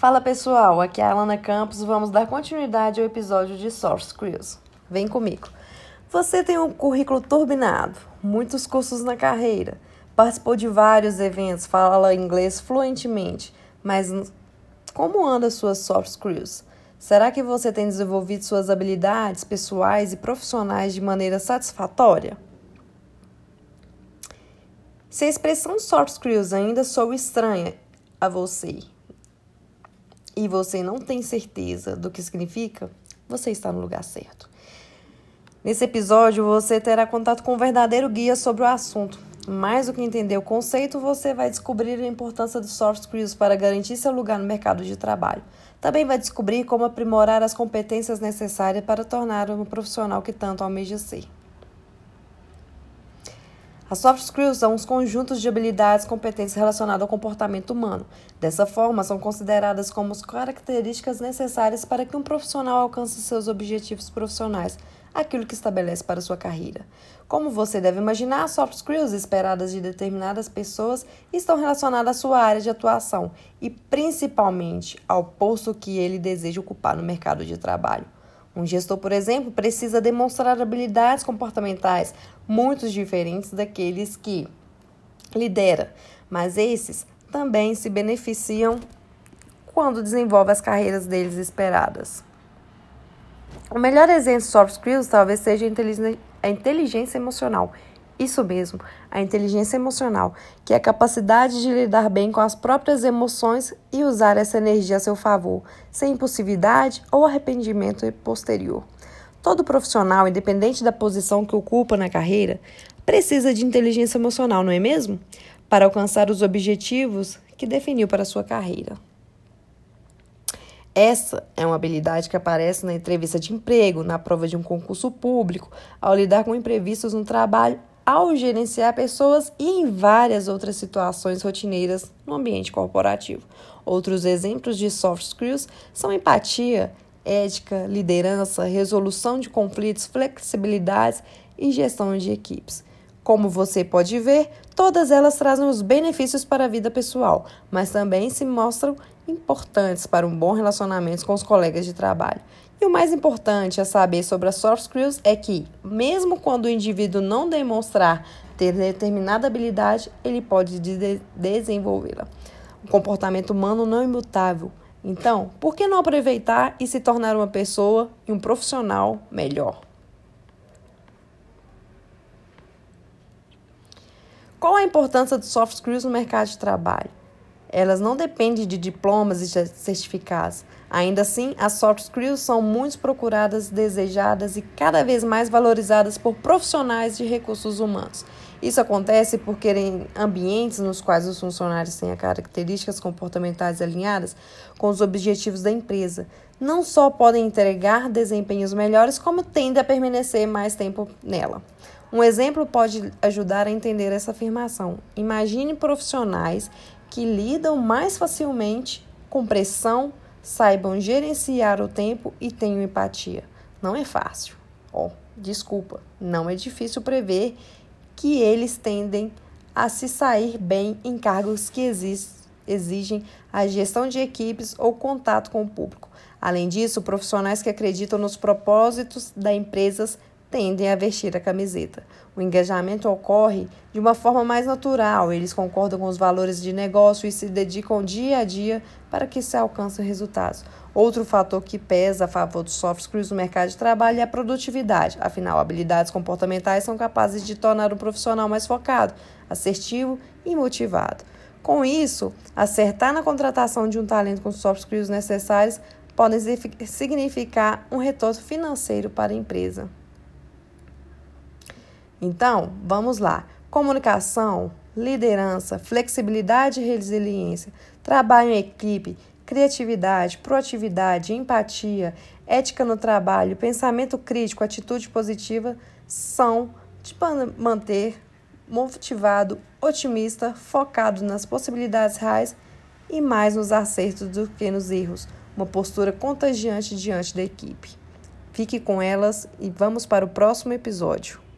Fala pessoal, aqui é a Alana Campos. Vamos dar continuidade ao episódio de Source Skills. Vem comigo. Você tem um currículo turbinado, muitos cursos na carreira, participou de vários eventos, fala inglês fluentemente, mas como anda suas soft skills? Será que você tem desenvolvido suas habilidades pessoais e profissionais de maneira satisfatória? Se a expressão soft skills ainda sou estranha a você e você não tem certeza do que significa, você está no lugar certo. Nesse episódio, você terá contato com um verdadeiro guia sobre o assunto. Mais do que entender o conceito, você vai descobrir a importância dos soft skills para garantir seu lugar no mercado de trabalho. Também vai descobrir como aprimorar as competências necessárias para tornar um profissional que tanto almeja ser. As soft skills são os conjuntos de habilidades competentes relacionadas ao comportamento humano. Dessa forma, são consideradas como as características necessárias para que um profissional alcance seus objetivos profissionais, aquilo que estabelece para sua carreira. Como você deve imaginar, as soft skills esperadas de determinadas pessoas estão relacionadas à sua área de atuação e principalmente ao posto que ele deseja ocupar no mercado de trabalho. Um gestor, por exemplo, precisa demonstrar habilidades comportamentais muito diferentes daqueles que lidera, mas esses também se beneficiam quando desenvolve as carreiras deles esperadas. O melhor exemplo de soft skills talvez seja a inteligência emocional. Isso mesmo, a inteligência emocional, que é a capacidade de lidar bem com as próprias emoções e usar essa energia a seu favor, sem impulsividade ou arrependimento posterior. Todo profissional, independente da posição que ocupa na carreira, precisa de inteligência emocional, não é mesmo? Para alcançar os objetivos que definiu para sua carreira. Essa é uma habilidade que aparece na entrevista de emprego, na prova de um concurso público, ao lidar com imprevistos no trabalho, ao gerenciar pessoas e em várias outras situações rotineiras no ambiente corporativo. Outros exemplos de soft skills são empatia, ética, liderança, resolução de conflitos, flexibilidade e gestão de equipes. Como você pode ver, todas elas trazem os benefícios para a vida pessoal, mas também se mostram importantes para um bom relacionamento com os colegas de trabalho. E o mais importante a saber sobre as soft skills é que, mesmo quando o indivíduo não demonstrar ter determinada habilidade, ele pode de desenvolvê-la. O comportamento humano não é imutável. Então, por que não aproveitar e se tornar uma pessoa e um profissional melhor? Qual a importância dos soft skills no mercado de trabalho? Elas não dependem de diplomas e certificados. Ainda assim, as soft skills são muito procuradas, desejadas e cada vez mais valorizadas por profissionais de recursos humanos. Isso acontece porque em ambientes nos quais os funcionários têm características comportamentais alinhadas com os objetivos da empresa, não só podem entregar desempenhos melhores, como tendem a permanecer mais tempo nela. Um exemplo pode ajudar a entender essa afirmação. Imagine profissionais que lidam mais facilmente com pressão, saibam gerenciar o tempo e tenham empatia. Não é fácil. Oh, desculpa, não é difícil prever que eles tendem a se sair bem em cargos que exigem a gestão de equipes ou contato com o público. Além disso, profissionais que acreditam nos propósitos da empresa tendem a vestir a camiseta. O engajamento ocorre de uma forma mais natural, eles concordam com os valores de negócio e se dedicam dia a dia para que se alcancem resultados. Outro fator que pesa a favor dos soft skills no mercado de trabalho é a produtividade. Afinal, habilidades comportamentais são capazes de tornar o profissional mais focado, assertivo e motivado. Com isso, acertar na contratação de um talento com soft skills necessários podem significar um retorno financeiro para a empresa. Então, vamos lá. Comunicação, liderança, flexibilidade e resiliência, trabalho em equipe, criatividade, proatividade, empatia, ética no trabalho, pensamento crítico, atitude positiva são de manter motivado, otimista, focado nas possibilidades reais e mais nos acertos do que nos erros. Uma postura contagiante diante da equipe. Fique com elas e vamos para o próximo episódio.